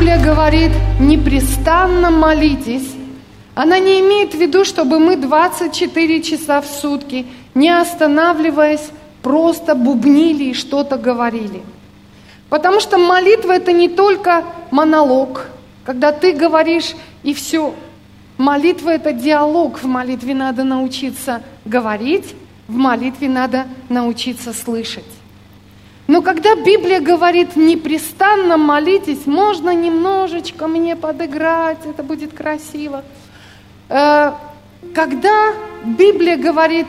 Библия говорит «непрестанно молитесь», она не имеет в виду, чтобы мы 24 часа в сутки, не останавливаясь, просто бубнили и что-то говорили. Потому что молитва – это не только монолог, когда ты говоришь и все. Молитва – это диалог. В молитве надо научиться говорить, в молитве надо научиться слышать. Но когда Библия говорит непрестанно молитесь, можно немножечко мне подыграть, это будет красиво. Э, когда Библия говорит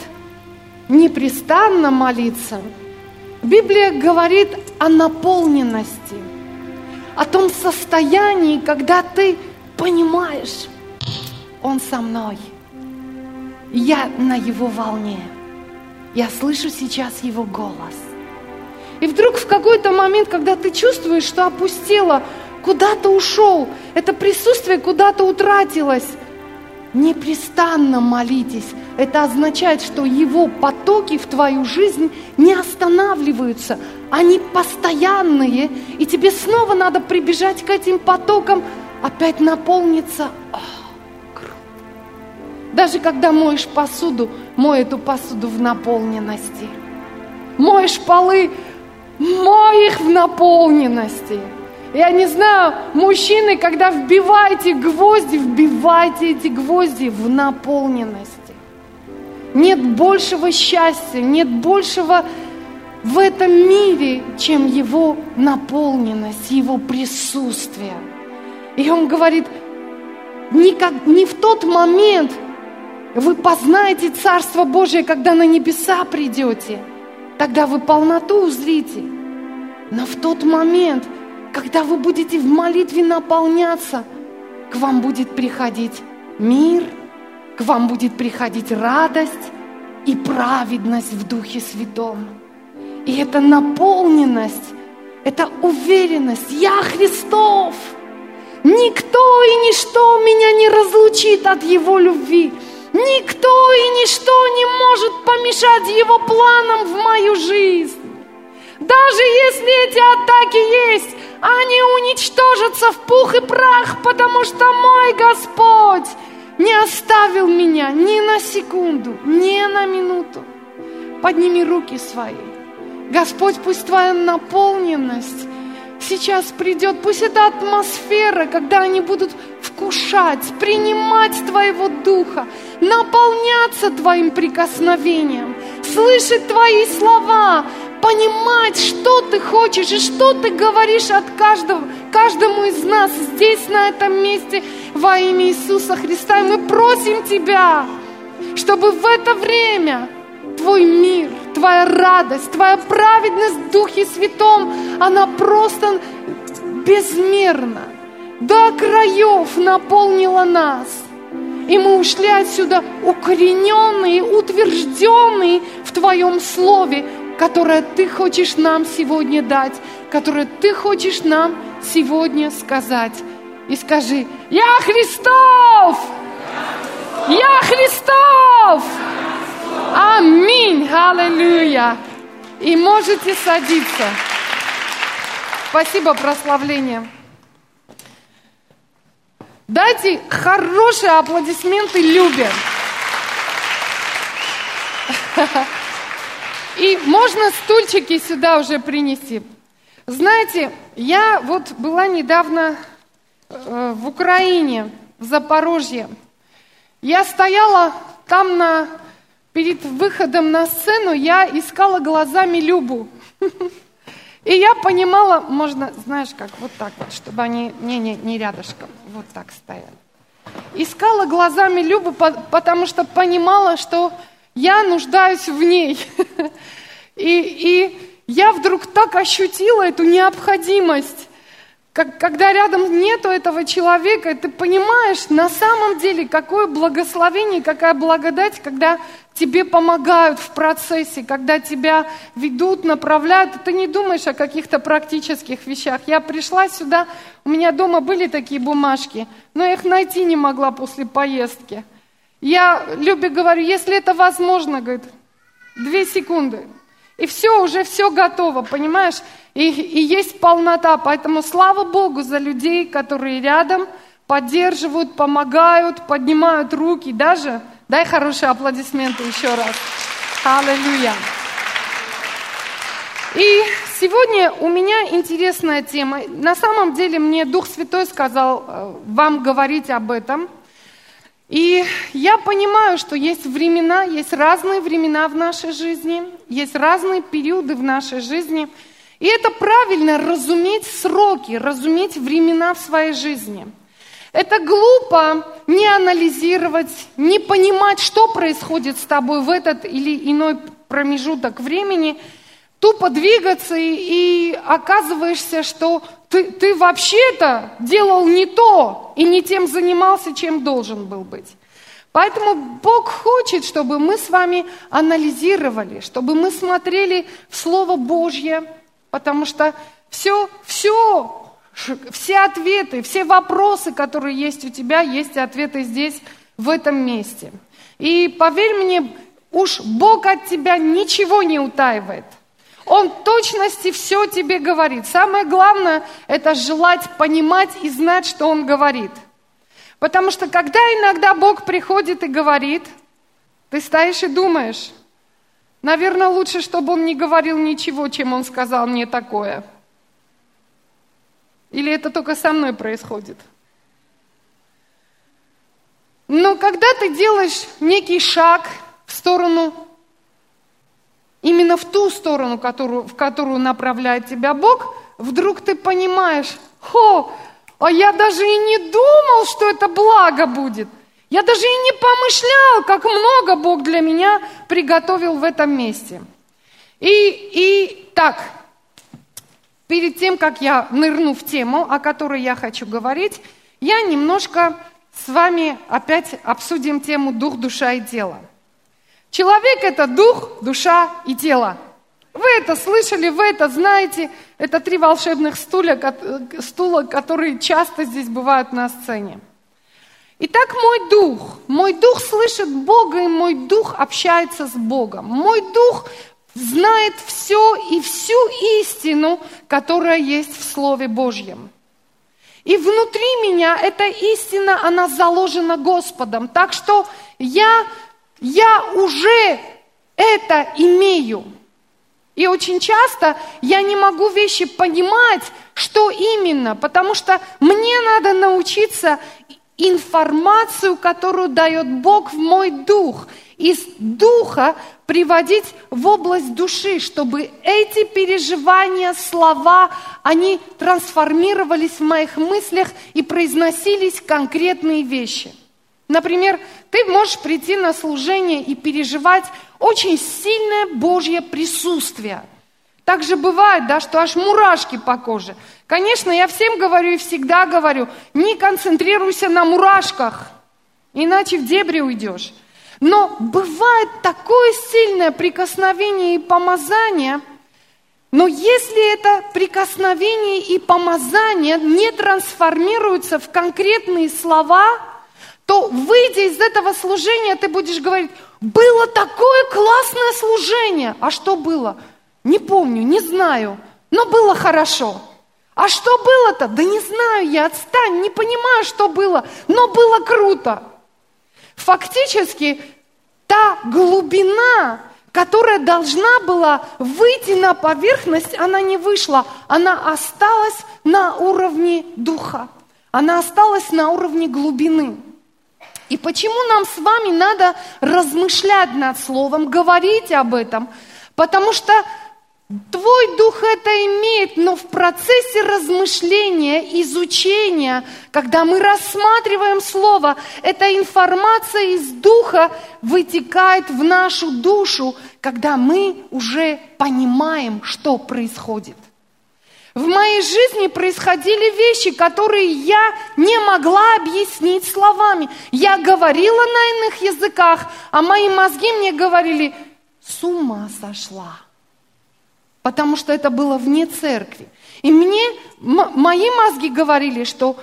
непрестанно молиться, Библия говорит о наполненности, о том состоянии, когда ты понимаешь, Он со мной, я на Его волне, я слышу сейчас Его голос – и вдруг в какой-то момент, когда ты чувствуешь, что опустело, куда-то ушел, это присутствие куда-то утратилось, непрестанно молитесь. Это означает, что его потоки в твою жизнь не останавливаются, они постоянные, и тебе снова надо прибежать к этим потокам, опять наполниться. О, круто. Даже когда моешь посуду, мой эту посуду в наполненности. Моешь полы, мой их в наполненности. Я не знаю, мужчины, когда вбиваете гвозди, вбивайте эти гвозди в наполненности. Нет большего счастья, нет большего в этом мире, чем его наполненность, его присутствие. И он говорит, никак, не в тот момент вы познаете Царство Божие, когда на небеса придете – тогда вы полноту узрите. Но в тот момент, когда вы будете в молитве наполняться, к вам будет приходить мир, к вам будет приходить радость и праведность в Духе Святом. И эта наполненность, эта уверенность, я Христов, никто и ничто меня не разлучит от Его любви. Никто и ничто не может помешать Его планам в мою жизнь. Даже если эти атаки есть, они уничтожатся в пух и прах, потому что мой Господь не оставил меня ни на секунду, ни на минуту. Подними руки свои. Господь, пусть твоя наполненность сейчас придет. Пусть эта атмосфера, когда они будут вкушать, принимать Твоего Духа, наполняться Твоим прикосновением, слышать Твои слова, понимать, что Ты хочешь и что Ты говоришь от каждого, каждому из нас здесь, на этом месте, во имя Иисуса Христа. И мы просим Тебя, чтобы в это время Твой мир, Твоя радость, Твоя праведность в Духе Святом, она просто безмерна, до краев наполнила нас. И мы ушли отсюда укорененные, утвержденные в Твоем Слове, которое Ты хочешь нам сегодня дать, которое Ты хочешь нам сегодня сказать. И скажи, я Христов! Я Христов! Аминь! Аллилуйя! И можете садиться. Спасибо, прославление. Дайте хорошие аплодисменты Любе. И можно стульчики сюда уже принести. Знаете, я вот была недавно э, в Украине, в Запорожье. Я стояла там на, перед выходом на сцену, я искала глазами Любу. И я понимала, можно, знаешь, как вот так вот, чтобы они не, не, не рядышком, вот так стояли. Искала глазами Любу, потому что понимала, что я нуждаюсь в ней. И, и я вдруг так ощутила эту необходимость как, когда рядом нету этого человека, ты понимаешь на самом деле, какое благословение, какая благодать, когда тебе помогают в процессе, когда тебя ведут, направляют. Ты не думаешь о каких-то практических вещах. Я пришла сюда, у меня дома были такие бумажки, но я их найти не могла после поездки. Я Любе говорю, если это возможно, говорит, две секунды. И все, уже все готово, понимаешь? И, и есть полнота. Поэтому слава Богу за людей, которые рядом, поддерживают, помогают, поднимают руки. Даже, дай хорошие аплодисменты еще раз. Аллилуйя. И сегодня у меня интересная тема. На самом деле мне Дух Святой сказал э, вам говорить об этом. И я понимаю, что есть времена, есть разные времена в нашей жизни, есть разные периоды в нашей жизни. И это правильно разуметь сроки, разуметь времена в своей жизни. Это глупо не анализировать, не понимать, что происходит с тобой в этот или иной промежуток времени – тупо двигаться и, и оказываешься, что ты, ты вообще-то делал не то и не тем занимался, чем должен был быть. Поэтому Бог хочет, чтобы мы с вами анализировали, чтобы мы смотрели в Слово Божье, потому что все, все, все ответы, все вопросы, которые есть у тебя, есть ответы здесь, в этом месте. И поверь мне, уж Бог от тебя ничего не утаивает – он точности все тебе говорит. Самое главное – это желать понимать и знать, что Он говорит. Потому что когда иногда Бог приходит и говорит, ты стоишь и думаешь, наверное, лучше, чтобы Он не говорил ничего, чем Он сказал мне такое. Или это только со мной происходит? Но когда ты делаешь некий шаг в сторону именно в ту сторону, которую, в которую направляет тебя Бог, вдруг ты понимаешь, хо, а я даже и не думал, что это благо будет. Я даже и не помышлял, как много Бог для меня приготовил в этом месте. И, и так, перед тем, как я нырну в тему, о которой я хочу говорить, я немножко с вами опять обсудим тему дух, душа и тело. Человек – это дух, душа и тело. Вы это слышали, вы это знаете. Это три волшебных стуля, стула, которые часто здесь бывают на сцене. Итак, мой дух. Мой дух слышит Бога, и мой дух общается с Богом. Мой дух знает все и всю истину, которая есть в Слове Божьем. И внутри меня эта истина, она заложена Господом. Так что я я уже это имею. И очень часто я не могу вещи понимать, что именно, потому что мне надо научиться информацию, которую дает Бог в мой дух, из духа приводить в область души, чтобы эти переживания, слова, они трансформировались в моих мыслях и произносились конкретные вещи. Например, ты можешь прийти на служение и переживать очень сильное Божье присутствие. Так же бывает, да, что аж мурашки по коже. Конечно, я всем говорю и всегда говорю, не концентрируйся на мурашках, иначе в дебри уйдешь. Но бывает такое сильное прикосновение и помазание, но если это прикосновение и помазание не трансформируются в конкретные слова – то выйдя из этого служения, ты будешь говорить, было такое классное служение. А что было? Не помню, не знаю, но было хорошо. А что было-то? Да не знаю я, отстань, не понимаю, что было, но было круто. Фактически, та глубина, которая должна была выйти на поверхность, она не вышла, она осталась на уровне духа, она осталась на уровне глубины. И почему нам с вами надо размышлять над Словом, говорить об этом? Потому что Твой дух это имеет, но в процессе размышления, изучения, когда мы рассматриваем Слово, эта информация из духа вытекает в нашу душу, когда мы уже понимаем, что происходит. В моей жизни происходили вещи, которые я не могла объяснить словами. Я говорила на иных языках, а мои мозги мне говорили, с ума сошла. Потому что это было вне церкви. И мне, мои мозги говорили, что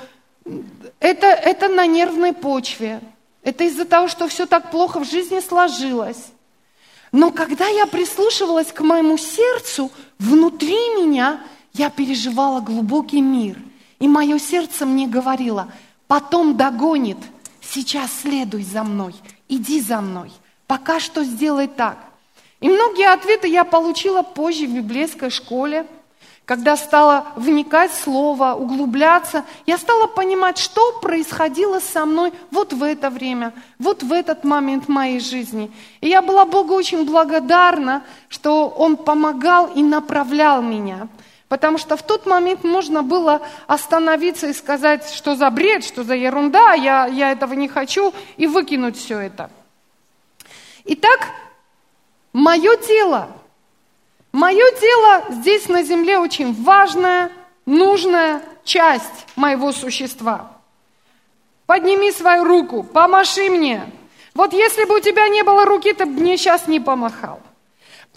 это, это на нервной почве. Это из-за того, что все так плохо в жизни сложилось. Но когда я прислушивалась к моему сердцу, внутри меня я переживала глубокий мир. И мое сердце мне говорило, потом догонит, сейчас следуй за мной, иди за мной, пока что сделай так. И многие ответы я получила позже в библейской школе – когда стала вникать в слово, углубляться, я стала понимать, что происходило со мной вот в это время, вот в этот момент моей жизни. И я была Богу очень благодарна, что Он помогал и направлял меня. Потому что в тот момент можно было остановиться и сказать, что за бред, что за ерунда, я, я этого не хочу, и выкинуть все это. Итак, мое тело Мое тело здесь на земле очень важная, нужная часть моего существа. Подними свою руку, помаши мне. Вот если бы у тебя не было руки, ты бы мне сейчас не помахал.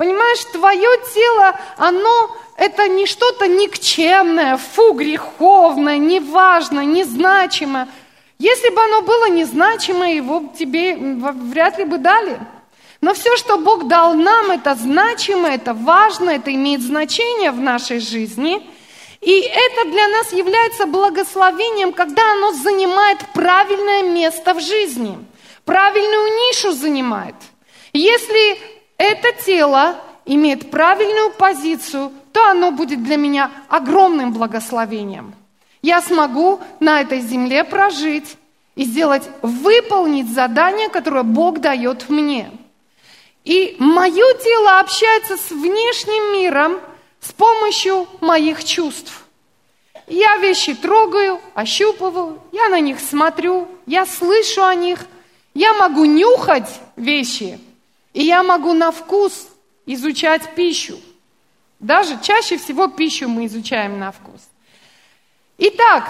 Понимаешь, твое тело, оно это не что-то никчемное, фу, греховное, неважное, незначимое. Если бы оно было незначимое, его тебе вряд ли бы дали. Но все, что Бог дал нам, это значимо, это важно, это имеет значение в нашей жизни. И это для нас является благословением, когда оно занимает правильное место в жизни, правильную нишу занимает. Если это тело имеет правильную позицию, то оно будет для меня огромным благословением. Я смогу на этой земле прожить и сделать, выполнить задание, которое Бог дает мне. И мое тело общается с внешним миром с помощью моих чувств. Я вещи трогаю, ощупываю, я на них смотрю, я слышу о них, я могу нюхать вещи, и я могу на вкус изучать пищу. Даже чаще всего пищу мы изучаем на вкус. Итак,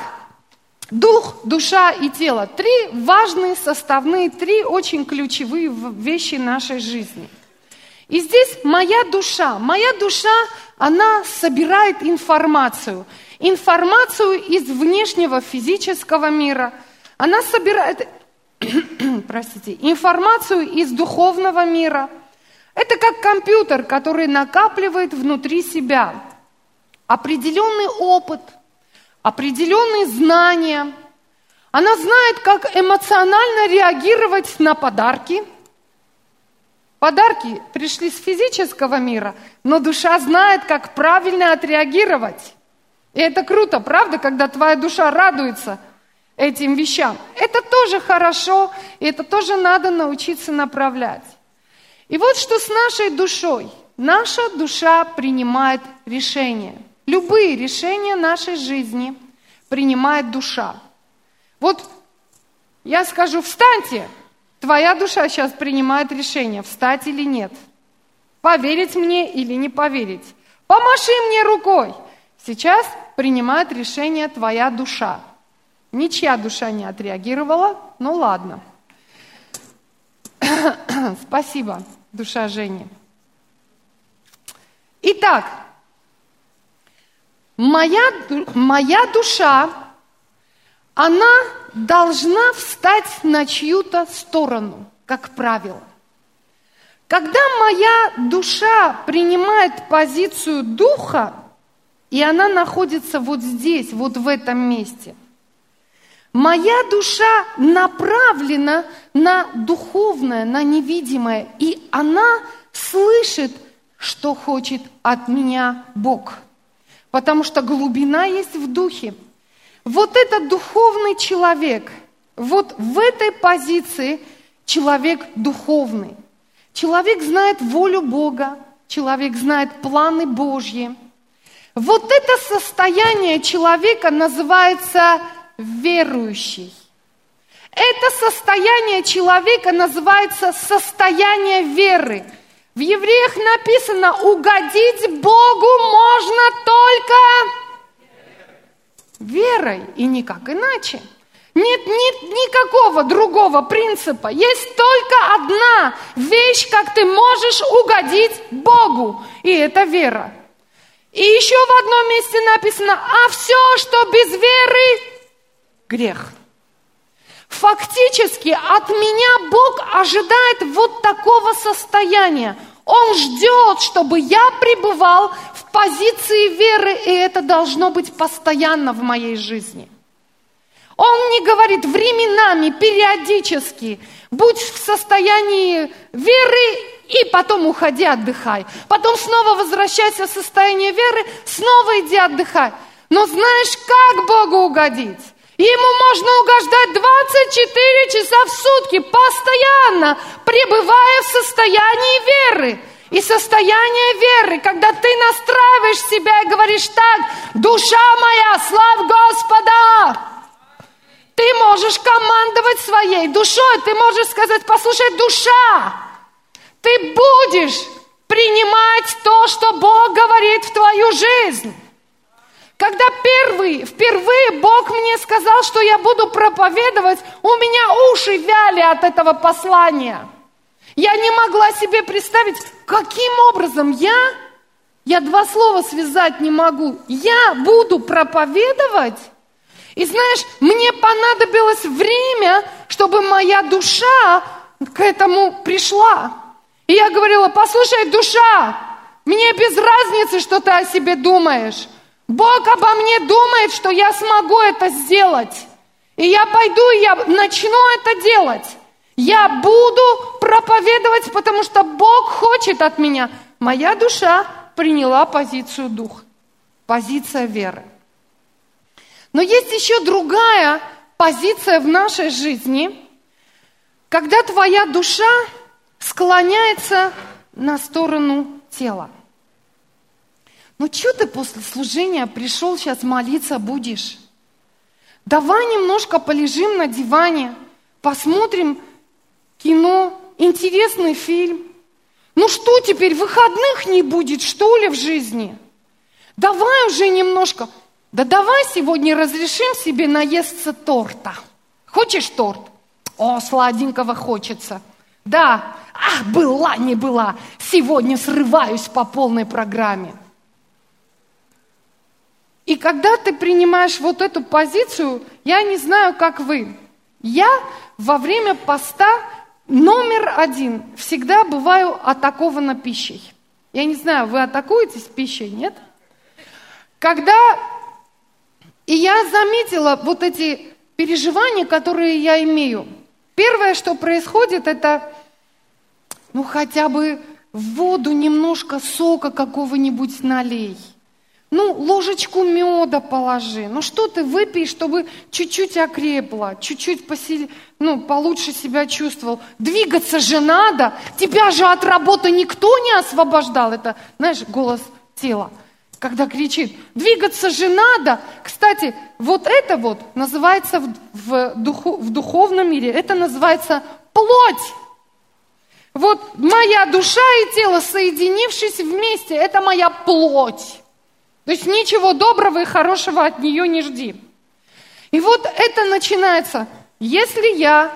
Дух, душа и тело. Три важные составные, три очень ключевые вещи нашей жизни. И здесь моя душа. Моя душа, она собирает информацию. Информацию из внешнего физического мира. Она собирает, простите, информацию из духовного мира. Это как компьютер, который накапливает внутри себя определенный опыт – определенные знания. Она знает, как эмоционально реагировать на подарки. Подарки пришли с физического мира, но душа знает, как правильно отреагировать. И это круто, правда, когда твоя душа радуется этим вещам. Это тоже хорошо, и это тоже надо научиться направлять. И вот что с нашей душой. Наша душа принимает решения – Любые решения нашей жизни принимает душа. Вот я скажу, встаньте, твоя душа сейчас принимает решение, встать или нет. Поверить мне или не поверить. Помаши мне рукой. Сейчас принимает решение твоя душа. Ничья душа не отреагировала, ну ладно. Спасибо, душа Жени. Итак, моя, моя душа, она должна встать на чью-то сторону, как правило. Когда моя душа принимает позицию духа, и она находится вот здесь, вот в этом месте, моя душа направлена на духовное, на невидимое, и она слышит, что хочет от меня Бог – потому что глубина есть в духе. Вот этот духовный человек, вот в этой позиции человек духовный. Человек знает волю Бога, человек знает планы Божьи. Вот это состояние человека называется верующий. Это состояние человека называется состояние веры – в евреях написано, угодить Богу можно только верой и никак иначе. Нет, нет никакого другого принципа. Есть только одна вещь, как ты можешь угодить Богу, и это вера. И еще в одном месте написано, а все, что без веры, грех. Фактически от меня Бог ожидает вот такого состояния. Он ждет, чтобы я пребывал в позиции веры, и это должно быть постоянно в моей жизни. Он не говорит временами, периодически. Будь в состоянии веры и потом уходи, отдыхай. Потом снова возвращайся в состояние веры, снова иди отдыхай. Но знаешь, как Богу угодить? Ему можно угождать 24 часа в сутки, постоянно, пребывая в состоянии веры. И состояние веры, когда ты настраиваешь себя и говоришь так, душа моя, слав Господа, ты можешь командовать своей душой, ты можешь сказать, послушай, душа, ты будешь принимать то, что Бог говорит в твою жизнь. Когда первый, впервые Бог мне сказал, что я буду проповедовать, у меня уши вяли от этого послания. Я не могла себе представить, каким образом я, я два слова связать не могу, я буду проповедовать. И знаешь, мне понадобилось время, чтобы моя душа к этому пришла. И я говорила, послушай, душа, мне без разницы, что ты о себе думаешь. Бог обо мне думает, что я смогу это сделать. И я пойду, и я начну это делать. Я буду проповедовать, потому что Бог хочет от меня. Моя душа приняла позицию дух, позиция веры. Но есть еще другая позиция в нашей жизни, когда твоя душа склоняется на сторону тела. Ну что ты после служения пришел сейчас молиться будешь? Давай немножко полежим на диване, посмотрим кино, интересный фильм. Ну что теперь, выходных не будет, что ли, в жизни? Давай уже немножко. Да давай сегодня разрешим себе наесться торта. Хочешь торт? О, сладенького хочется. Да, ах, была, не была. Сегодня срываюсь по полной программе. И когда ты принимаешь вот эту позицию, я не знаю, как вы. Я во время поста номер один всегда бываю атакована пищей. Я не знаю, вы атакуетесь пищей, нет? Когда... И я заметила вот эти переживания, которые я имею. Первое, что происходит, это, ну, хотя бы в воду немножко сока какого-нибудь налей – ну, ложечку меда положи. Ну, что ты выпей, чтобы чуть-чуть окрепло, чуть-чуть посили, ну, получше себя чувствовал. Двигаться же надо. Тебя же от работы никто не освобождал. Это, знаешь, голос тела, когда кричит. Двигаться же надо. Кстати, вот это вот называется в, в, духу, в духовном мире, это называется плоть. Вот моя душа и тело, соединившись вместе, это моя плоть. То есть ничего доброго и хорошего от нее не жди. И вот это начинается. Если я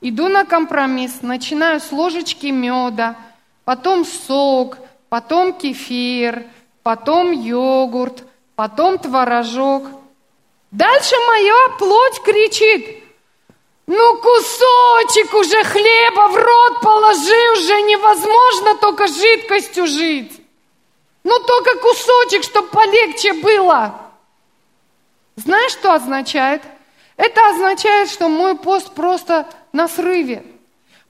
иду на компромисс, начинаю с ложечки меда, потом сок, потом кефир, потом йогурт, потом творожок. Дальше моя плоть кричит, ну кусочек уже хлеба в рот положи, уже невозможно только жидкостью жить. Ну только кусочек, чтобы полегче было. Знаешь, что означает? Это означает, что мой пост просто на срыве.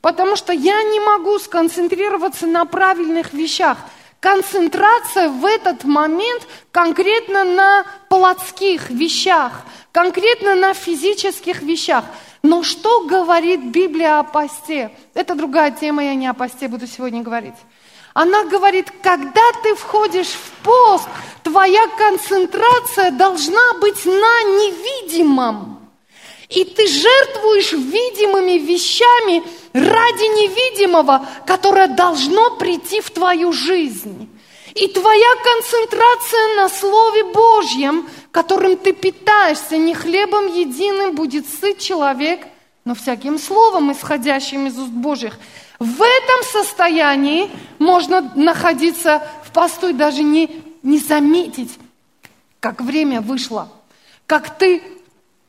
Потому что я не могу сконцентрироваться на правильных вещах. Концентрация в этот момент конкретно на плотских вещах, конкретно на физических вещах. Но что говорит Библия о посте? Это другая тема, я не о посте буду сегодня говорить. Она говорит, когда ты входишь в пост, твоя концентрация должна быть на невидимом. И ты жертвуешь видимыми вещами ради невидимого, которое должно прийти в твою жизнь. И твоя концентрация на Слове Божьем, которым ты питаешься, не хлебом единым будет сыт человек, но всяким словом, исходящим из уст Божьих. В этом состоянии можно находиться в посту и даже не, не заметить, как время вышло, как ты,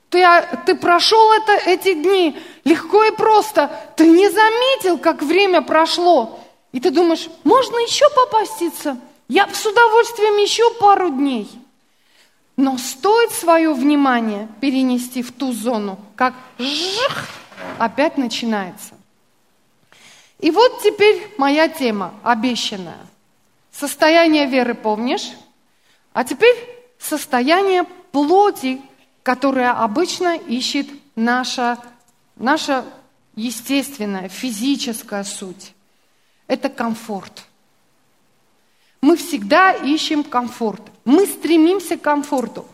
ты, ты прошел это, эти дни легко и просто, ты не заметил, как время прошло. И ты думаешь, можно еще попаститься? Я с удовольствием еще пару дней. Но стоит свое внимание перенести в ту зону, как жих, опять начинается. И вот теперь моя тема, обещанная. Состояние веры помнишь? А теперь состояние плоти, которое обычно ищет наша, наша естественная, физическая суть. Это комфорт. Мы всегда ищем комфорт. Мы стремимся к комфорту.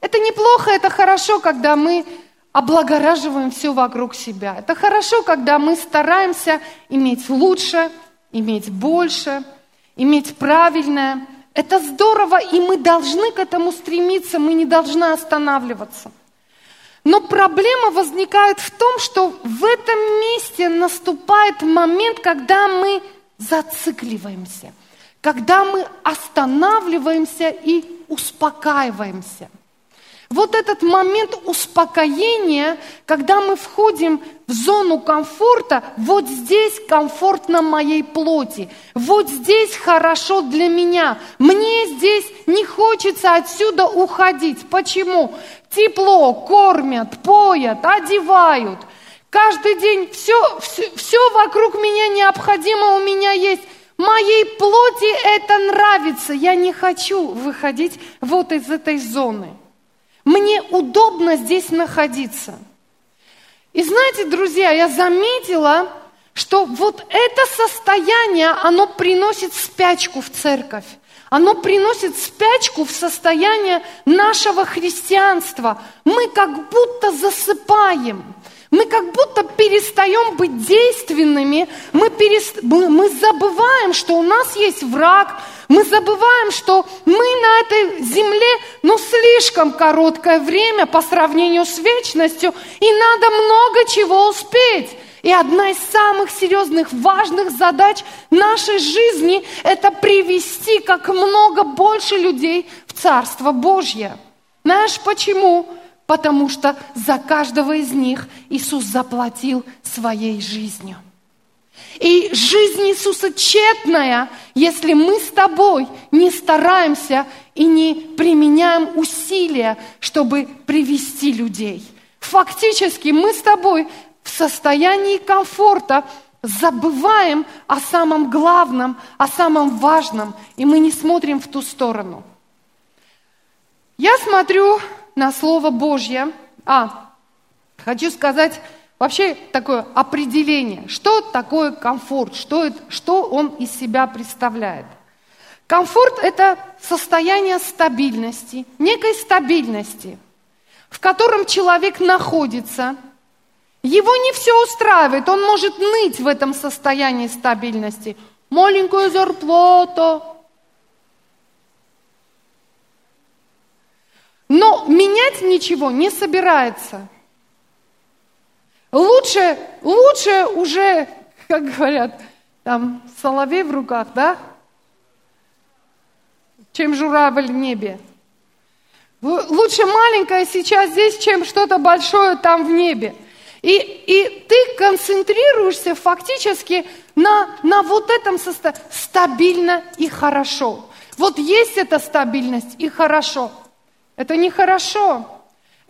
Это неплохо, это хорошо, когда мы облагораживаем все вокруг себя. Это хорошо, когда мы стараемся иметь лучше, иметь больше, иметь правильное. Это здорово, и мы должны к этому стремиться, мы не должны останавливаться. Но проблема возникает в том, что в этом месте наступает момент, когда мы зацикливаемся, когда мы останавливаемся и успокаиваемся. Вот этот момент успокоения, когда мы входим в зону комфорта, вот здесь комфортно моей плоти, вот здесь хорошо для меня. Мне здесь не хочется отсюда уходить. Почему? Тепло, кормят, поят, одевают – Каждый день все, все, все вокруг меня необходимо у меня есть. Моей плоти это нравится. Я не хочу выходить вот из этой зоны. Мне удобно здесь находиться. И знаете, друзья, я заметила, что вот это состояние, оно приносит спячку в церковь. Оно приносит спячку в состояние нашего христианства. Мы как будто засыпаем. Мы как будто перестаем быть действенными, мы, перест... мы забываем, что у нас есть враг, мы забываем, что мы на этой земле, ну, слишком короткое время по сравнению с вечностью, и надо много чего успеть. И одна из самых серьезных, важных задач нашей жизни – это привести как много больше людей в Царство Божье. Знаешь почему? потому что за каждого из них Иисус заплатил своей жизнью. И жизнь Иисуса тщетная, если мы с тобой не стараемся и не применяем усилия, чтобы привести людей. Фактически мы с тобой в состоянии комфорта забываем о самом главном, о самом важном, и мы не смотрим в ту сторону. Я смотрю на Слово Божье. А, хочу сказать вообще такое определение. Что такое комфорт? Что, это, что он из себя представляет? Комфорт – это состояние стабильности, некой стабильности, в котором человек находится. Его не все устраивает, он может ныть в этом состоянии стабильности. Маленькая зарплата, но менять ничего не собирается. Лучше, лучше уже, как говорят, там соловей в руках, да, чем журавль в небе. Лучше маленькое сейчас здесь, чем что-то большое там в небе. И, и ты концентрируешься фактически на, на вот этом состоянии. Стабильно и хорошо. Вот есть эта стабильность и хорошо – это нехорошо.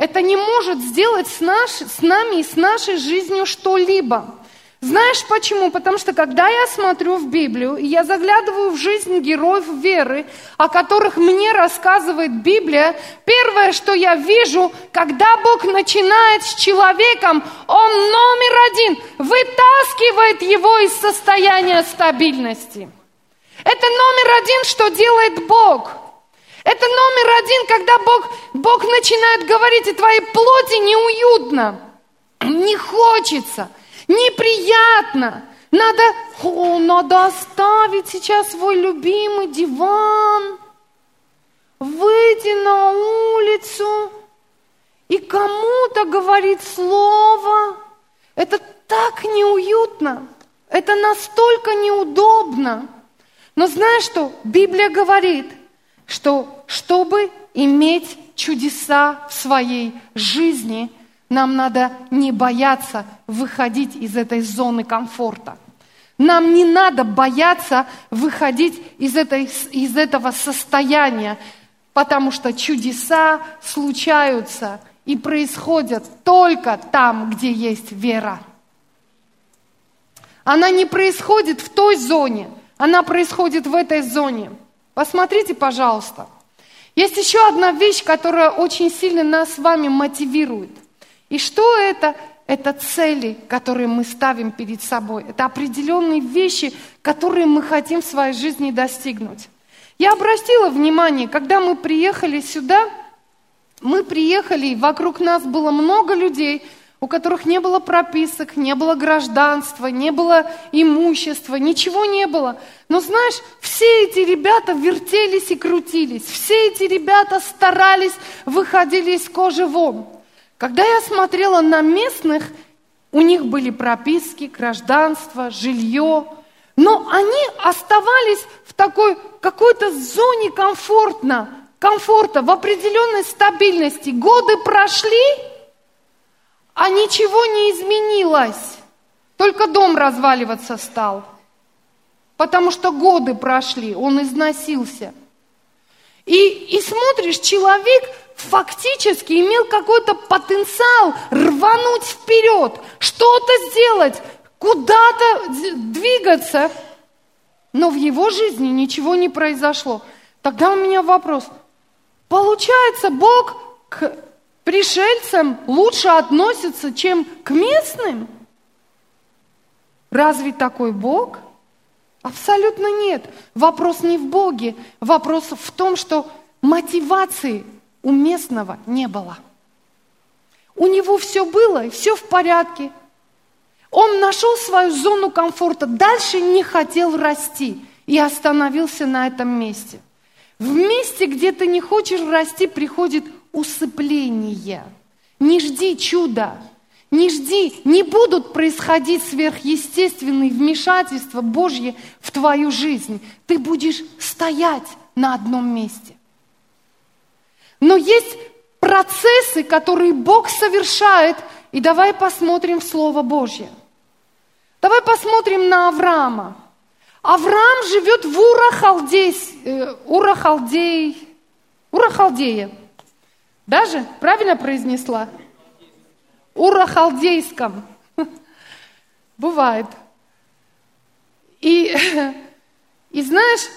Это не может сделать с, наш, с нами и с нашей жизнью что-либо. Знаешь почему? Потому что когда я смотрю в Библию, и я заглядываю в жизнь героев веры, о которых мне рассказывает Библия, первое, что я вижу, когда Бог начинает с человеком, Он номер один вытаскивает его из состояния стабильности. Это номер один, что делает Бог – это номер один, когда Бог, Бог начинает говорить, и твоей плоти неуютно, не хочется, неприятно. Надо, о, надо оставить сейчас свой любимый диван, выйти на улицу и кому-то говорить слово. Это так неуютно, это настолько неудобно. Но знаешь что? Библия говорит – что чтобы иметь чудеса в своей жизни, нам надо не бояться выходить из этой зоны комфорта. Нам не надо бояться выходить из, этой, из этого состояния, потому что чудеса случаются и происходят только там, где есть вера. Она не происходит в той зоне, она происходит в этой зоне. Посмотрите, пожалуйста. Есть еще одна вещь, которая очень сильно нас с вами мотивирует. И что это? Это цели, которые мы ставим перед собой. Это определенные вещи, которые мы хотим в своей жизни достигнуть. Я обратила внимание, когда мы приехали сюда, мы приехали, и вокруг нас было много людей – у которых не было прописок, не было гражданства, не было имущества, ничего не было. Но знаешь, все эти ребята вертелись и крутились, все эти ребята старались, выходили из кожи вон. Когда я смотрела на местных, у них были прописки, гражданство, жилье, но они оставались в такой какой-то зоне комфортно, комфорта, в определенной стабильности. Годы прошли, а ничего не изменилось. Только дом разваливаться стал. Потому что годы прошли, он износился. И, и смотришь, человек фактически имел какой-то потенциал рвануть вперед, что-то сделать, куда-то двигаться. Но в его жизни ничего не произошло. Тогда у меня вопрос. Получается, Бог к пришельцам лучше относятся, чем к местным? Разве такой Бог? Абсолютно нет. Вопрос не в Боге, вопрос в том, что мотивации у местного не было. У него все было, все в порядке. Он нашел свою зону комфорта, дальше не хотел расти и остановился на этом месте. В месте, где ты не хочешь расти, приходит усыпление. Не жди чуда, не жди, не будут происходить сверхъестественные вмешательства Божьи в твою жизнь. Ты будешь стоять на одном месте. Но есть процессы, которые Бог совершает, и давай посмотрим в Слово Божье. Давай посмотрим на Авраама. Авраам живет в э, Ура-Халдей, Ура-Халдея. Даже? Правильно произнесла? Урахалдейском. Бывает. И, и знаешь,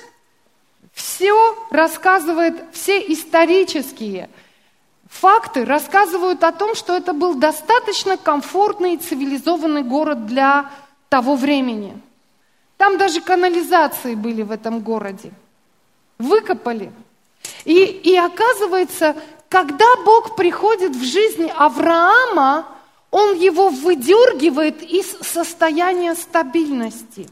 все рассказывает, все исторические факты рассказывают о том, что это был достаточно комфортный и цивилизованный город для того времени. Там даже канализации были в этом городе. Выкопали. И, и оказывается, когда Бог приходит в жизнь Авраама, Он его выдергивает из состояния стабильности.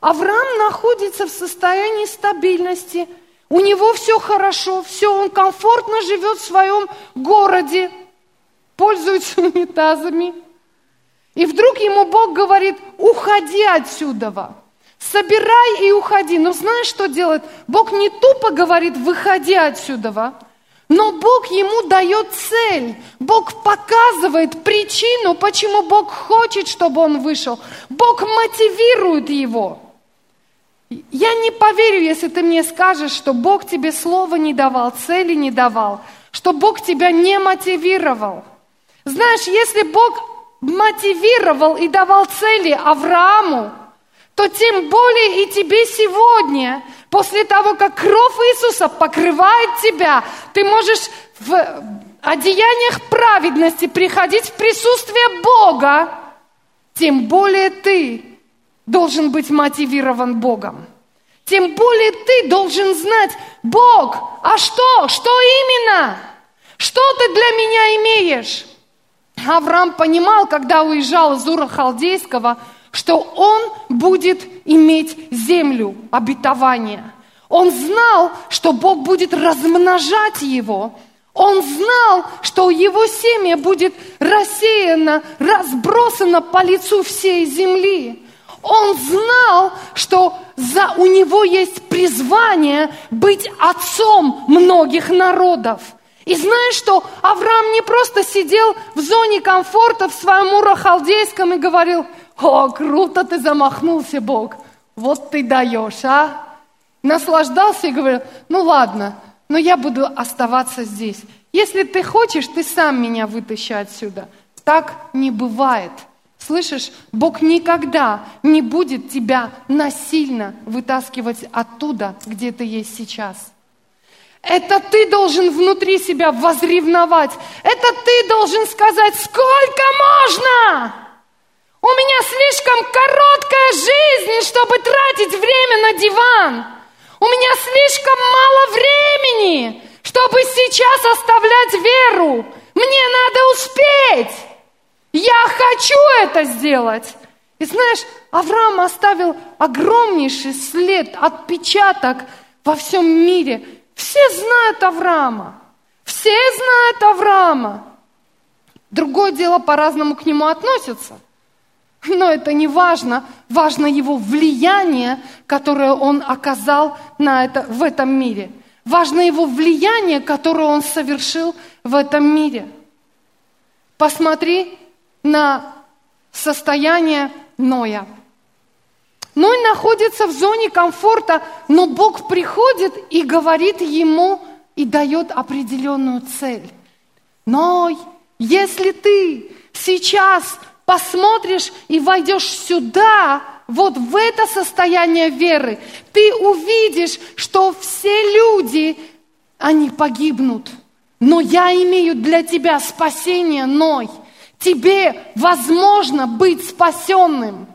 Авраам находится в состоянии стабильности, у него все хорошо, все, он комфортно живет в своем городе, пользуется унитазами. И вдруг ему Бог говорит, уходи отсюда, собирай и уходи. Но знаешь, что делает? Бог не тупо говорит, выходи отсюда, но Бог ему дает цель. Бог показывает причину, почему Бог хочет, чтобы он вышел. Бог мотивирует его. Я не поверю, если ты мне скажешь, что Бог тебе слова не давал, цели не давал, что Бог тебя не мотивировал. Знаешь, если Бог мотивировал и давал цели Аврааму, то тем более и тебе сегодня После того, как кровь Иисуса покрывает тебя, ты можешь в одеяниях праведности приходить в присутствие Бога, тем более ты должен быть мотивирован Богом. Тем более ты должен знать, Бог, а что? Что именно? Что ты для меня имеешь? Авраам понимал, когда уезжал из Ура Халдейского, что он будет иметь землю обетования. Он знал, что Бог будет размножать его. Он знал, что его семя будет рассеяно, разбросано по лицу всей земли. Он знал, что за, у него есть призвание быть отцом многих народов. И знаешь что? Авраам не просто сидел в зоне комфорта в своем урахалдейском и говорил – О, круто ты замахнулся, Бог. Вот ты даешь, а? Наслаждался и говорил, ну ладно, но я буду оставаться здесь. Если ты хочешь, ты сам меня вытащи отсюда. Так не бывает. Слышишь, Бог никогда не будет тебя насильно вытаскивать оттуда, где ты есть сейчас. Это ты должен внутри себя возревновать. Это ты должен сказать, сколько можно? У меня слишком короткая жизнь, чтобы тратить время на диван. У меня слишком мало времени, чтобы сейчас оставлять веру. Мне надо успеть. Я хочу это сделать. И знаешь, Авраам оставил огромнейший след, отпечаток во всем мире. Все знают Авраама. Все знают Авраама. Другое дело, по-разному к нему относятся. Но это не важно. Важно его влияние, которое он оказал на это, в этом мире. Важно его влияние, которое он совершил в этом мире. Посмотри на состояние Ноя. Ной находится в зоне комфорта, но Бог приходит и говорит ему и дает определенную цель. Ной, если ты сейчас посмотришь и войдешь сюда, вот в это состояние веры, ты увидишь, что все люди, они погибнут. Но я имею для тебя спасение, Ной. Тебе возможно быть спасенным.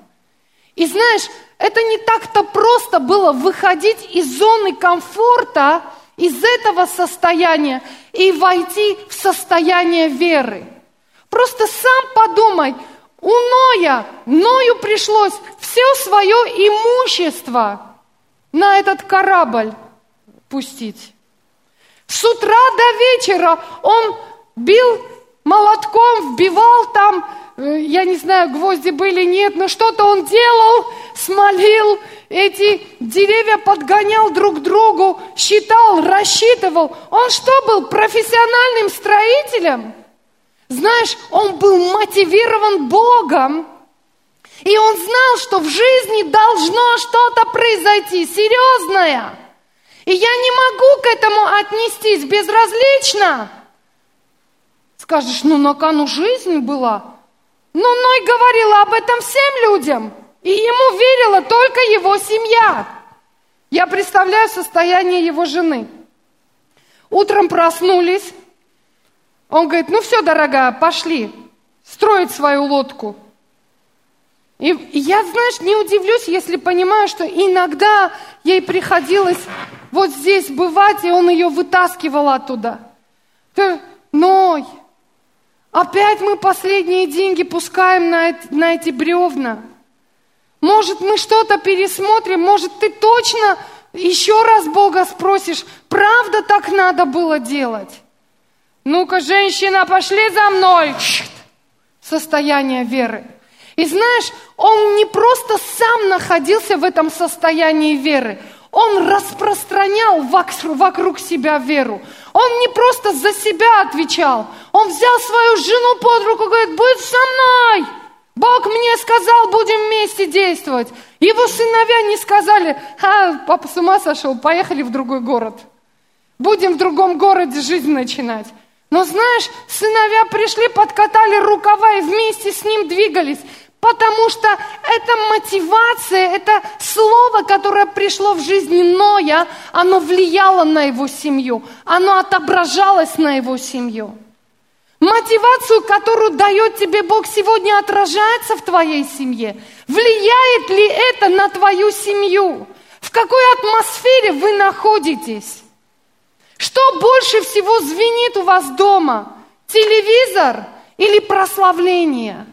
И знаешь, это не так-то просто было выходить из зоны комфорта, из этого состояния и войти в состояние веры. Просто сам подумай, у Ноя, Ною пришлось все свое имущество на этот корабль пустить. С утра до вечера он бил молотком, вбивал там Э, я не знаю, гвозди были, нет, но что-то он делал, смолил, эти деревья подгонял друг к другу, считал, рассчитывал. Он что был, профессиональным строителем? Знаешь, он был мотивирован Богом, и он знал, что в жизни должно что-то произойти серьезное. И я не могу к этому отнестись безразлично. Скажешь, ну на кону жизнь была. Но Ной говорила об этом всем людям, и ему верила только его семья. Я представляю состояние его жены. Утром проснулись, он говорит, ну все, дорогая, пошли строить свою лодку. И, я, знаешь, не удивлюсь, если понимаю, что иногда ей приходилось вот здесь бывать, и он ее вытаскивал оттуда. Ты, Ной, Опять мы последние деньги пускаем на, на эти бревна. Может, мы что-то пересмотрим, может, ты точно еще раз Бога спросишь, правда так надо было делать? Ну-ка, женщина, пошли за мной. Состояние веры. И знаешь, он не просто сам находился в этом состоянии веры, он распространял вокруг себя веру. Он не просто за себя отвечал. Он взял свою жену под руку и говорит, будь со мной. Бог мне сказал, будем вместе действовать. Его сыновья не сказали, а, папа с ума сошел, поехали в другой город. Будем в другом городе жизнь начинать. Но знаешь, сыновья пришли, подкатали рукава и вместе с ним двигались. Потому что эта мотивация, это слово, которое пришло в жизни Ноя, оно влияло на его семью, оно отображалось на его семью. Мотивацию, которую дает тебе Бог сегодня, отражается в твоей семье. Влияет ли это на твою семью? В какой атмосфере вы находитесь? Что больше всего звенит у вас дома? Телевизор или прославление?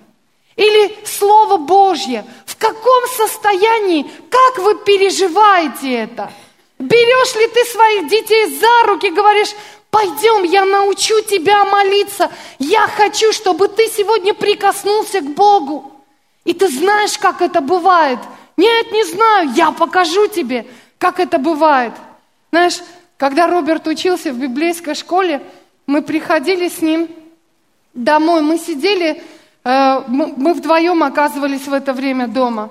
Или Слово Божье? В каком состоянии? Как вы переживаете это? Берешь ли ты своих детей за руки, говоришь, пойдем, я научу тебя молиться. Я хочу, чтобы ты сегодня прикоснулся к Богу. И ты знаешь, как это бывает. Нет, не знаю, я покажу тебе, как это бывает. Знаешь, когда Роберт учился в библейской школе, мы приходили с ним домой, мы сидели Э, мы вдвоем оказывались в это время дома.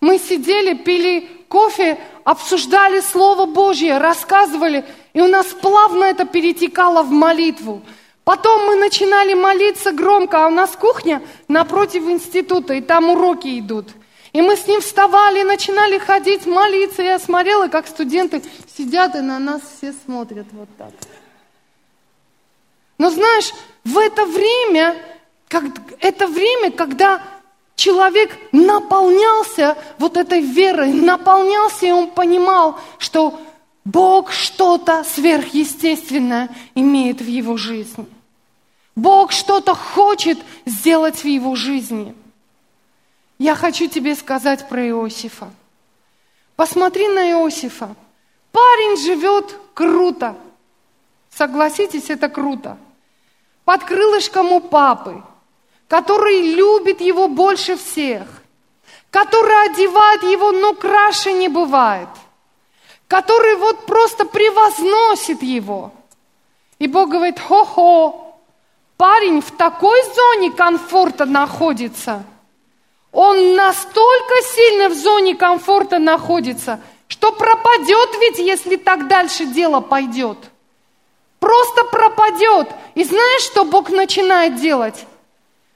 Мы сидели, пили кофе, обсуждали Слово Божье, рассказывали, и у нас плавно это перетекало в молитву. Потом мы начинали молиться громко, а у нас кухня напротив института, и там уроки идут. И мы с ним вставали, начинали ходить, молиться. Я смотрела, как студенты сидят и на нас все смотрят вот так. Но знаешь, в это время, как, это время, когда человек наполнялся вот этой верой, наполнялся, и он понимал, что Бог что-то сверхъестественное имеет в его жизни. Бог что-то хочет сделать в его жизни. Я хочу тебе сказать про Иосифа. Посмотри на Иосифа. Парень живет круто. Согласитесь, это круто. Под крылышком у папы, который любит его больше всех, который одевает его, но краше не бывает, который вот просто превозносит его. И Бог говорит, хо-хо, парень в такой зоне комфорта находится, он настолько сильно в зоне комфорта находится, что пропадет ведь, если так дальше дело пойдет – просто пропадет. И знаешь, что Бог начинает делать?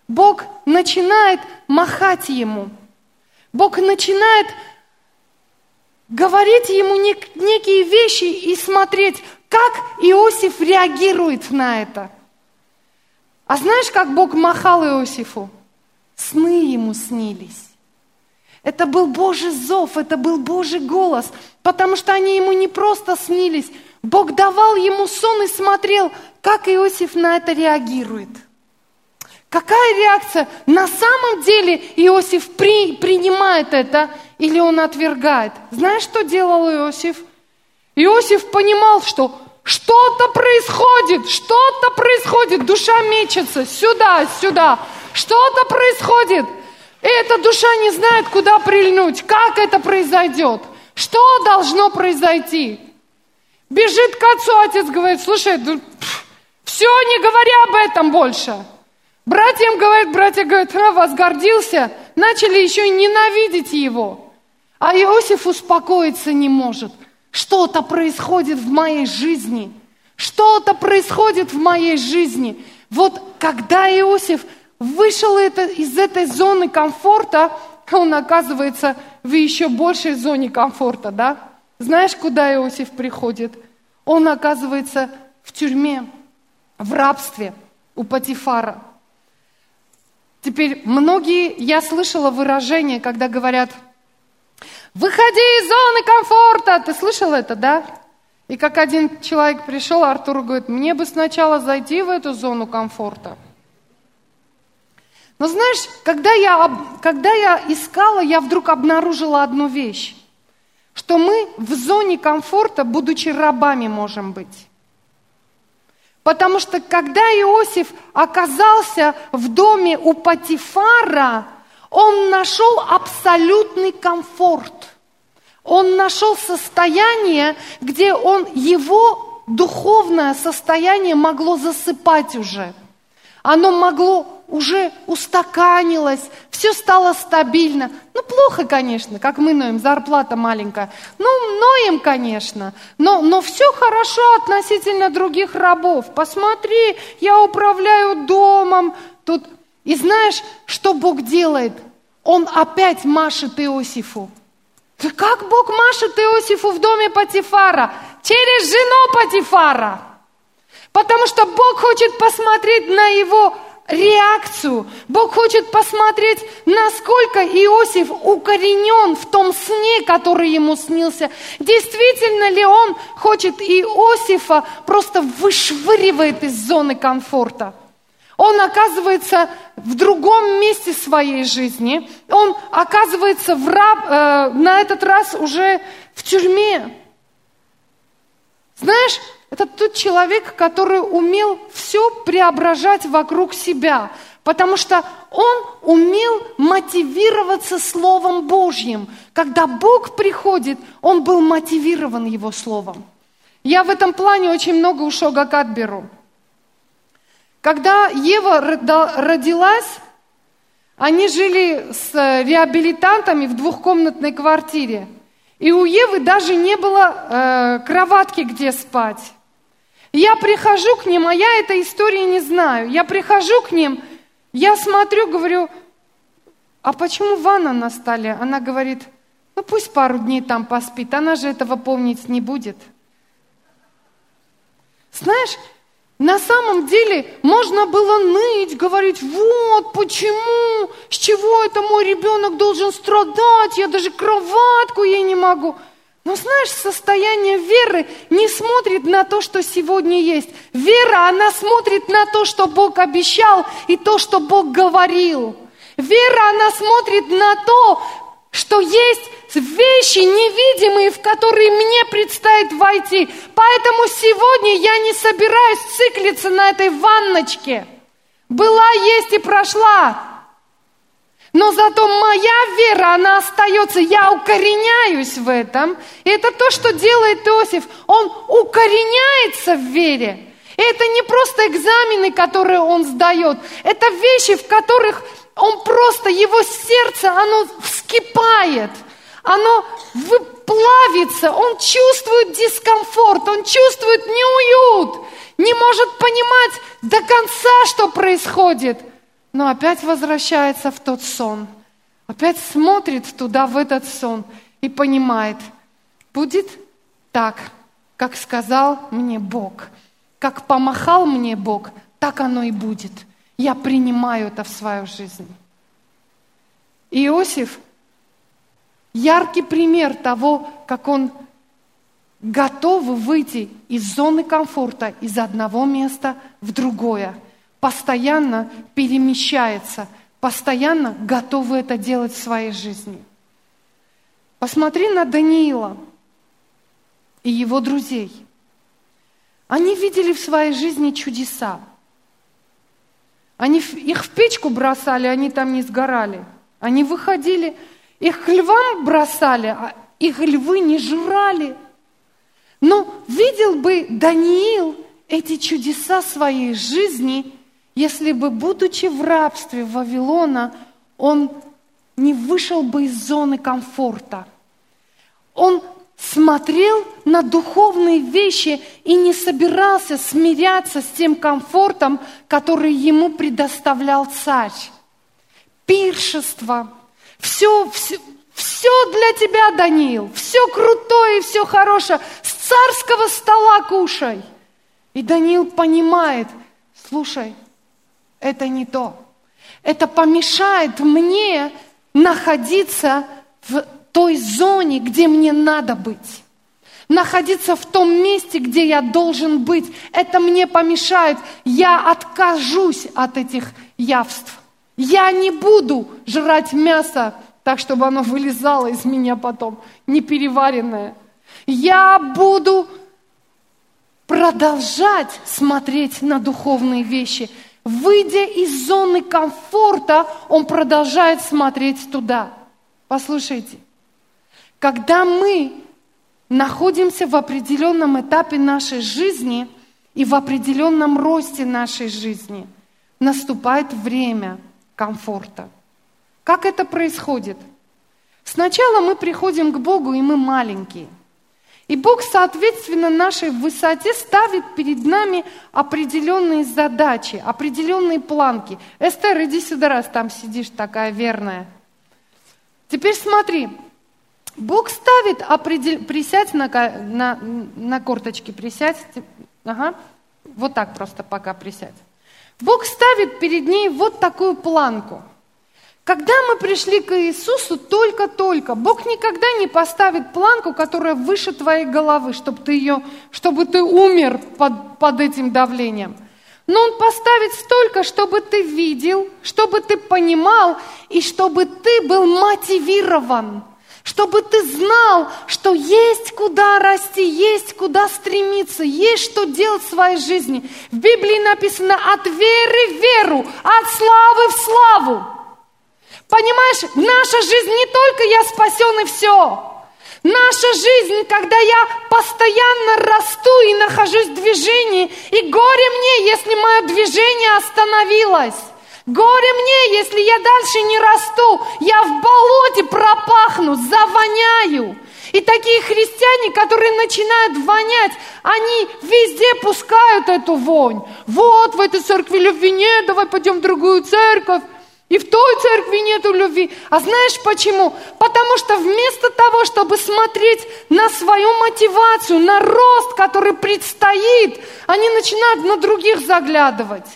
Бог начинает махать ему. Бог начинает говорить ему нек- некие вещи и смотреть, как Иосиф реагирует на это. А знаешь, как Бог махал Иосифу? Сны ему снились. Это был Божий зов, это был Божий голос, потому что они ему не просто снились, Бог давал ему сон и смотрел, как Иосиф на это реагирует. Какая реакция? На самом деле Иосиф при, принимает это или он отвергает? Знаешь, что делал Иосиф? Иосиф понимал, что что-то происходит, что-то происходит, душа мечется сюда, сюда, что-то происходит. И эта душа не знает, куда прильнуть, как это произойдет, что должно произойти. Бежит к отцу, отец говорит, слушай, все, не говори об этом больше. Братьям говорит, братья говорят, а, возгордился, начали еще и ненавидеть его. А Иосиф успокоиться не может. Что-то происходит в моей жизни. Что-то происходит в моей жизни. Вот когда Иосиф вышел из этой зоны комфорта, он оказывается в еще большей зоне комфорта, да? Знаешь, куда Иосиф приходит? Он оказывается в тюрьме, в рабстве у Патифара. Теперь многие, я слышала выражение, когда говорят, выходи из зоны комфорта. Ты слышал это, да? И как один человек пришел, Артур говорит, мне бы сначала зайти в эту зону комфорта. Но знаешь, когда я, когда я искала, я вдруг обнаружила одну вещь что мы в зоне комфорта, будучи рабами, можем быть. Потому что когда Иосиф оказался в доме у Патифара, он нашел абсолютный комфорт. Он нашел состояние, где он, его духовное состояние могло засыпать уже. Оно могло уже устаканилось, все стало стабильно. Ну, плохо, конечно, как мы ноем, зарплата маленькая. Ну, ноем, конечно, но, но все хорошо относительно других рабов. Посмотри, я управляю домом. Тут... И знаешь, что Бог делает? Он опять машет Иосифу. Как Бог машет Иосифу в доме Патифара? Через жену Патифара. Потому что Бог хочет посмотреть на его реакцию. Бог хочет посмотреть, насколько Иосиф укоренен в том сне, который ему снился. Действительно ли он хочет Иосифа просто вышвыривает из зоны комфорта. Он оказывается в другом месте своей жизни. Он оказывается в раб, э, на этот раз уже в тюрьме. Знаешь, это тот человек, который умел все преображать вокруг себя, потому что он умел мотивироваться Словом Божьим. Когда Бог приходит, он был мотивирован Его Словом. Я в этом плане очень много у Шога беру. Когда Ева родилась, Они жили с э, реабилитантами в двухкомнатной квартире. И у Евы даже не было э, кроватки, где спать. Я прихожу к ним, а я этой истории не знаю. Я прихожу к ним, я смотрю, говорю, а почему ванна на столе? Она говорит, ну пусть пару дней там поспит, она же этого помнить не будет. Знаешь, на самом деле можно было ныть, говорить, вот почему, с чего это мой ребенок должен страдать, я даже кроватку ей не могу. Но знаешь, состояние веры не смотрит на то, что сегодня есть. Вера, она смотрит на то, что Бог обещал и то, что Бог говорил. Вера, она смотрит на то, что есть вещи невидимые, в которые мне предстоит войти. Поэтому сегодня я не собираюсь циклиться на этой ванночке. Была, есть и прошла. Но зато моя вера, она остается, я укореняюсь в этом. И это то, что делает Иосиф. Он укореняется в вере. И это не просто экзамены, которые он сдает. Это вещи, в которых он просто, его сердце, оно вскипает, оно выплавится, он чувствует дискомфорт, он чувствует неуют, не может понимать до конца, что происходит, но опять возвращается в тот сон, опять смотрит туда, в этот сон и понимает, будет так, как сказал мне Бог, как помахал мне Бог, так оно и будет – я принимаю это в свою жизнь. Иосиф – яркий пример того, как он готов выйти из зоны комфорта, из одного места в другое, постоянно перемещается, постоянно готов это делать в своей жизни. Посмотри на Даниила и его друзей. Они видели в своей жизни чудеса. Они их в печку бросали, они там не сгорали. Они выходили, их к львам бросали, а их львы не жрали. Но видел бы Даниил эти чудеса своей жизни, если бы, будучи в рабстве Вавилона, он не вышел бы из зоны комфорта. Он смотрел на духовные вещи и не собирался смиряться с тем комфортом, который ему предоставлял царь. Пиршество, все, все, все для тебя, Даниил, все крутое и все хорошее, с царского стола кушай. И Даниил понимает, слушай, это не то. Это помешает мне находиться в той зоне, где мне надо быть. Находиться в том месте, где я должен быть. Это мне помешает. Я откажусь от этих явств. Я не буду жрать мясо так, чтобы оно вылезало из меня потом, не переваренное. Я буду продолжать смотреть на духовные вещи. Выйдя из зоны комфорта, он продолжает смотреть туда. Послушайте, когда мы находимся в определенном этапе нашей жизни и в определенном росте нашей жизни, наступает время комфорта. Как это происходит? Сначала мы приходим к Богу, и мы маленькие. И Бог, соответственно, нашей высоте ставит перед нами определенные задачи, определенные планки. Эстер, иди сюда, раз там сидишь такая верная. Теперь смотри, Бог ставит, определ... присядь на, на, на корточки, присядь, ага, вот так просто пока присядь. Бог ставит перед ней вот такую планку. Когда мы пришли к Иисусу только-только, Бог никогда не поставит планку, которая выше твоей головы, чтобы ты, ее, чтобы ты умер под, под этим давлением. Но Он поставит столько, чтобы ты видел, чтобы ты понимал и чтобы ты был мотивирован – чтобы ты знал, что есть куда расти, есть куда стремиться, есть что делать в своей жизни. В Библии написано от веры в веру, от славы в славу. Понимаешь, наша жизнь не только я спасен и все. Наша жизнь, когда я постоянно расту и нахожусь в движении, и горе мне, если мое движение остановилось. Горе мне, если я дальше не расту, я в болоте пропахну, завоняю. И такие христиане, которые начинают вонять, они везде пускают эту вонь. Вот в этой церкви любви нет, давай пойдем в другую церковь. И в той церкви нету любви. А знаешь почему? Потому что вместо того, чтобы смотреть на свою мотивацию, на рост, который предстоит, они начинают на других заглядывать.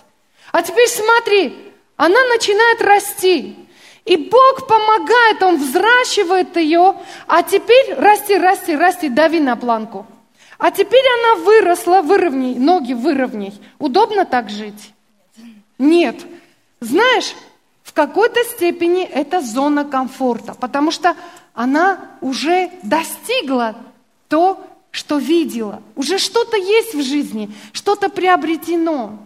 А теперь смотри, она начинает расти. И Бог помогает, Он взращивает ее, а теперь расти, расти, расти, дави на планку. А теперь она выросла, выровняй, ноги выровняй. Удобно так жить? Нет. Знаешь, в какой-то степени это зона комфорта, потому что она уже достигла то, что видела. Уже что-то есть в жизни, что-то приобретено.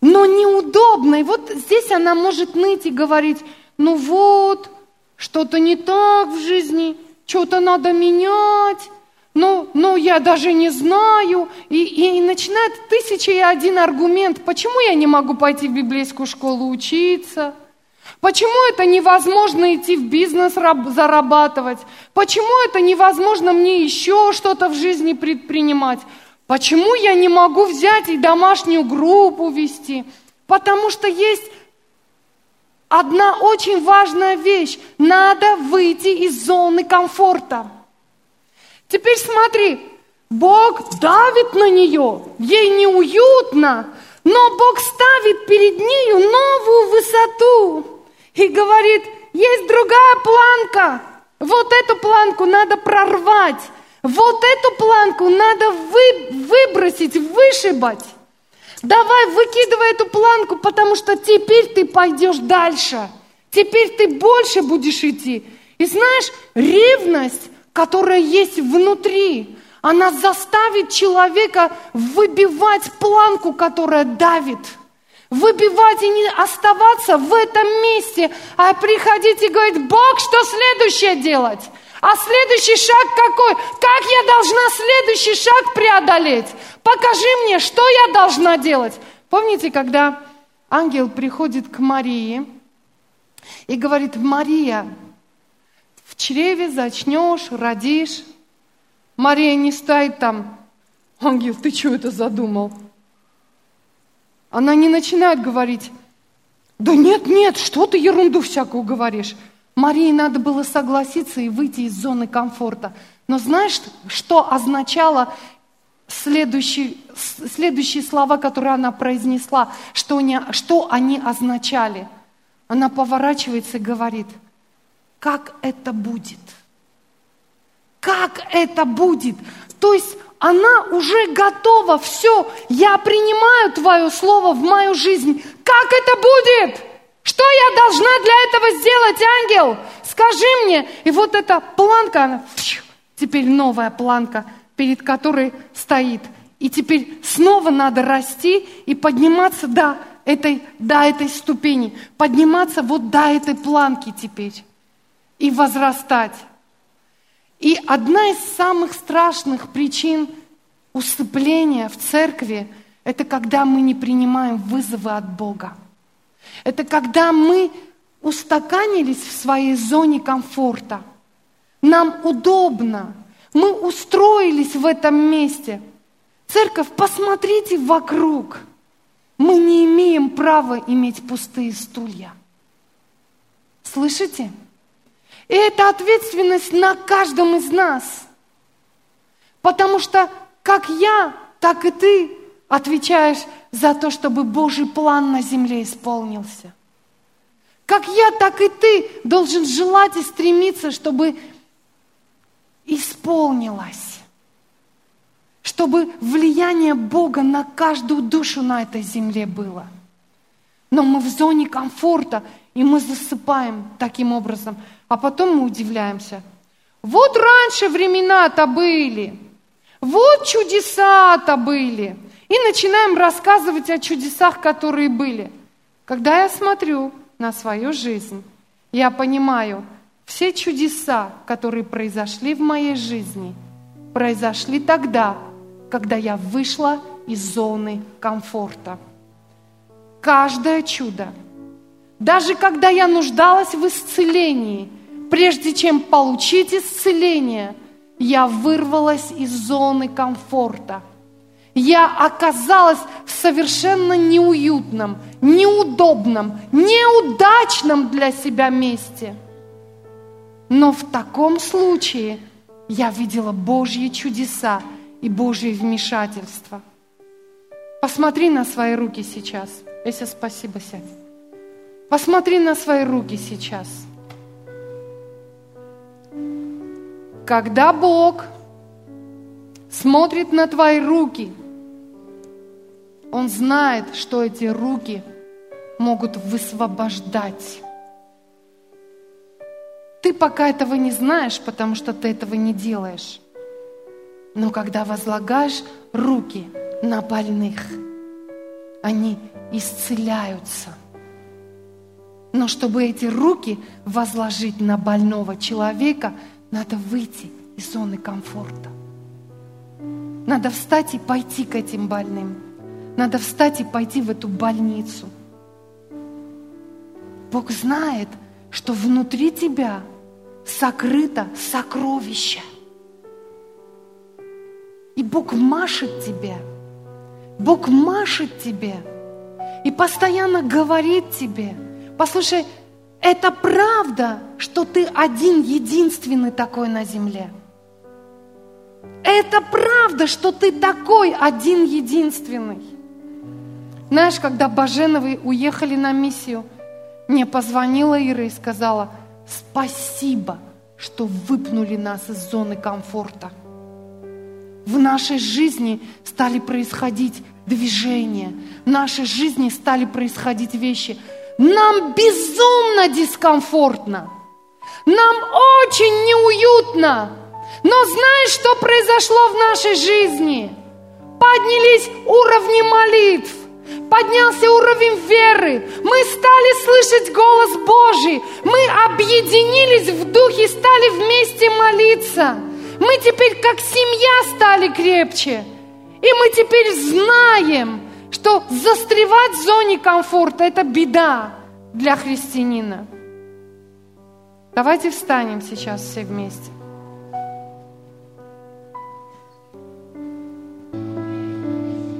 Но неудобно. И вот здесь она может ныть и говорить, ну вот, что-то не так в жизни, что-то надо менять, ну, ну я даже не знаю. И, и начинает тысяча и один аргумент, почему я не могу пойти в библейскую школу учиться – Почему это невозможно идти в бизнес зарабатывать? Почему это невозможно мне еще что-то в жизни предпринимать? Почему я не могу взять и домашнюю группу вести? Потому что есть одна очень важная вещь. Надо выйти из зоны комфорта. Теперь смотри, Бог давит на нее, ей неуютно, но Бог ставит перед нею новую высоту и говорит, есть другая планка, вот эту планку надо прорвать, вот эту планку надо вы, выбросить, вышибать. Давай, выкидывай эту планку, потому что теперь ты пойдешь дальше. Теперь ты больше будешь идти. И знаешь, ревность, которая есть внутри, она заставит человека выбивать планку, которая давит – Выбивать и не оставаться в этом месте, а приходить и говорить, Бог, что следующее делать? А следующий шаг какой? Как я должна следующий шаг преодолеть? Покажи мне, что я должна делать. Помните, когда ангел приходит к Марии и говорит, Мария, в чреве зачнешь, родишь. Мария не стоит там, ангел, ты что это задумал? Она не начинает говорить, да нет, нет, что ты ерунду всякую говоришь. Марии надо было согласиться и выйти из зоны комфорта. Но знаешь, что означало следующие, следующие слова, которые она произнесла, что они, что они означали? Она поворачивается и говорит, как это будет? Как это будет? То есть она уже готова, все, я принимаю Твое Слово в мою жизнь. Как это будет? Что я должна для этого сделать, ангел? Скажи мне. И вот эта планка, она, теперь новая планка, перед которой стоит. И теперь снова надо расти и подниматься до этой, до этой ступени, подниматься вот до этой планки теперь и возрастать. И одна из самых страшных причин усыпления в церкви – это когда мы не принимаем вызовы от Бога. Это когда мы устаканились в своей зоне комфорта. Нам удобно. Мы устроились в этом месте. Церковь, посмотрите вокруг. Мы не имеем права иметь пустые стулья. Слышите? И это ответственность на каждом из нас. Потому что как я, так и ты отвечаешь за то, чтобы Божий план на земле исполнился. Как я, так и ты должен желать и стремиться, чтобы исполнилось. Чтобы влияние Бога на каждую душу на этой земле было. Но мы в зоне комфорта, и мы засыпаем таким образом – а потом мы удивляемся. Вот раньше времена-то были, вот чудеса-то были. И начинаем рассказывать о чудесах, которые были. Когда я смотрю на свою жизнь, я понимаю, все чудеса, которые произошли в моей жизни, произошли тогда, когда я вышла из зоны комфорта. Каждое чудо, Даже когда я нуждалась в исцелении, прежде чем получить исцеление, я вырвалась из зоны комфорта. Я оказалась в совершенно неуютном, неудобном, неудачном для себя месте. Но в таком случае я видела Божьи чудеса и Божье вмешательство. Посмотри на свои руки сейчас. Эся, спасибо, сядь. Посмотри на свои руки сейчас. Когда Бог смотрит на твои руки, Он знает, что эти руки могут высвобождать. Ты пока этого не знаешь, потому что ты этого не делаешь. Но когда возлагаешь руки на больных, они исцеляются – но чтобы эти руки возложить на больного человека, надо выйти из зоны комфорта. Надо встать и пойти к этим больным. Надо встать и пойти в эту больницу. Бог знает, что внутри тебя сокрыто сокровище. И Бог машет тебе. Бог машет тебе. И постоянно говорит тебе – Послушай, это правда, что ты один единственный такой на земле. Это правда, что ты такой один единственный. Знаешь, когда Баженовы уехали на миссию, мне позвонила Ира и сказала, спасибо, что выпнули нас из зоны комфорта. В нашей жизни стали происходить движения, в нашей жизни стали происходить вещи – нам безумно дискомфортно. Нам очень неуютно. Но знаешь, что произошло в нашей жизни? Поднялись уровни молитв, поднялся уровень веры. Мы стали слышать голос Божий. Мы объединились в духе, стали вместе молиться. Мы теперь как семья стали крепче. И мы теперь знаем, что застревать в зоне комфорта – это беда для христианина. Давайте встанем сейчас все вместе.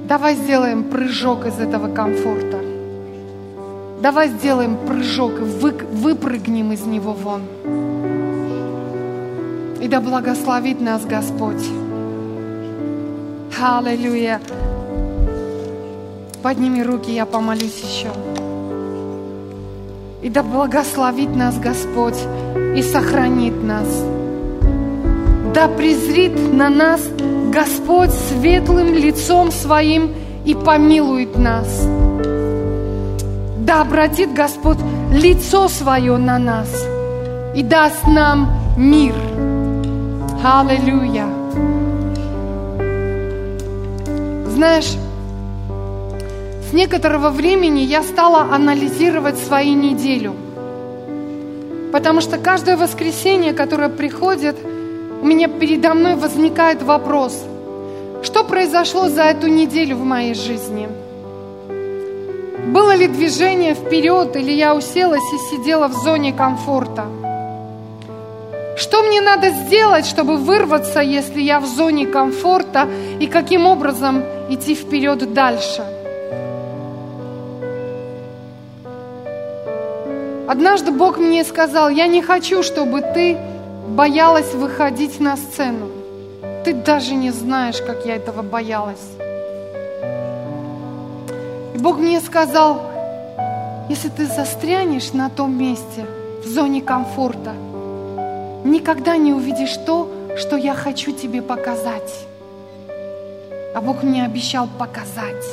Давай сделаем прыжок из этого комфорта. Давай сделаем прыжок и вы, выпрыгнем из него вон. И да благословит нас Господь. Аллилуйя. Подними руки, я помолюсь еще. И да благословит нас Господь и сохранит нас. Да презрит на нас Господь светлым лицом своим и помилует нас. Да обратит Господь лицо свое на нас и даст нам мир. Аллилуйя. Знаешь, с некоторого времени я стала анализировать свою неделю. Потому что каждое воскресенье, которое приходит, у меня передо мной возникает вопрос, что произошло за эту неделю в моей жизни? Было ли движение вперед, или я уселась и сидела в зоне комфорта? Что мне надо сделать, чтобы вырваться, если я в зоне комфорта, и каким образом идти вперед дальше? Однажды Бог мне сказал, я не хочу, чтобы ты боялась выходить на сцену. Ты даже не знаешь, как я этого боялась. И Бог мне сказал, если ты застрянешь на том месте, в зоне комфорта, никогда не увидишь то, что я хочу тебе показать. А Бог мне обещал показать.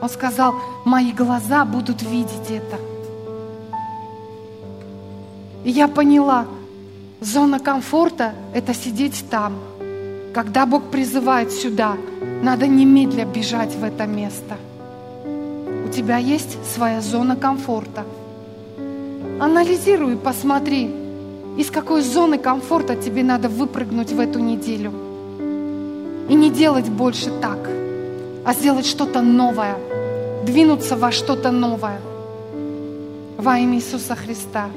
Он сказал, мои глаза будут видеть это. И я поняла, зона комфорта – это сидеть там. Когда Бог призывает сюда, надо немедля бежать в это место. У тебя есть своя зона комфорта. Анализируй, посмотри, из какой зоны комфорта тебе надо выпрыгнуть в эту неделю. И не делать больше так, а сделать что-то новое, двинуться во что-то новое – во имя Иисуса Христа.